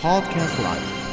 Podcast Life.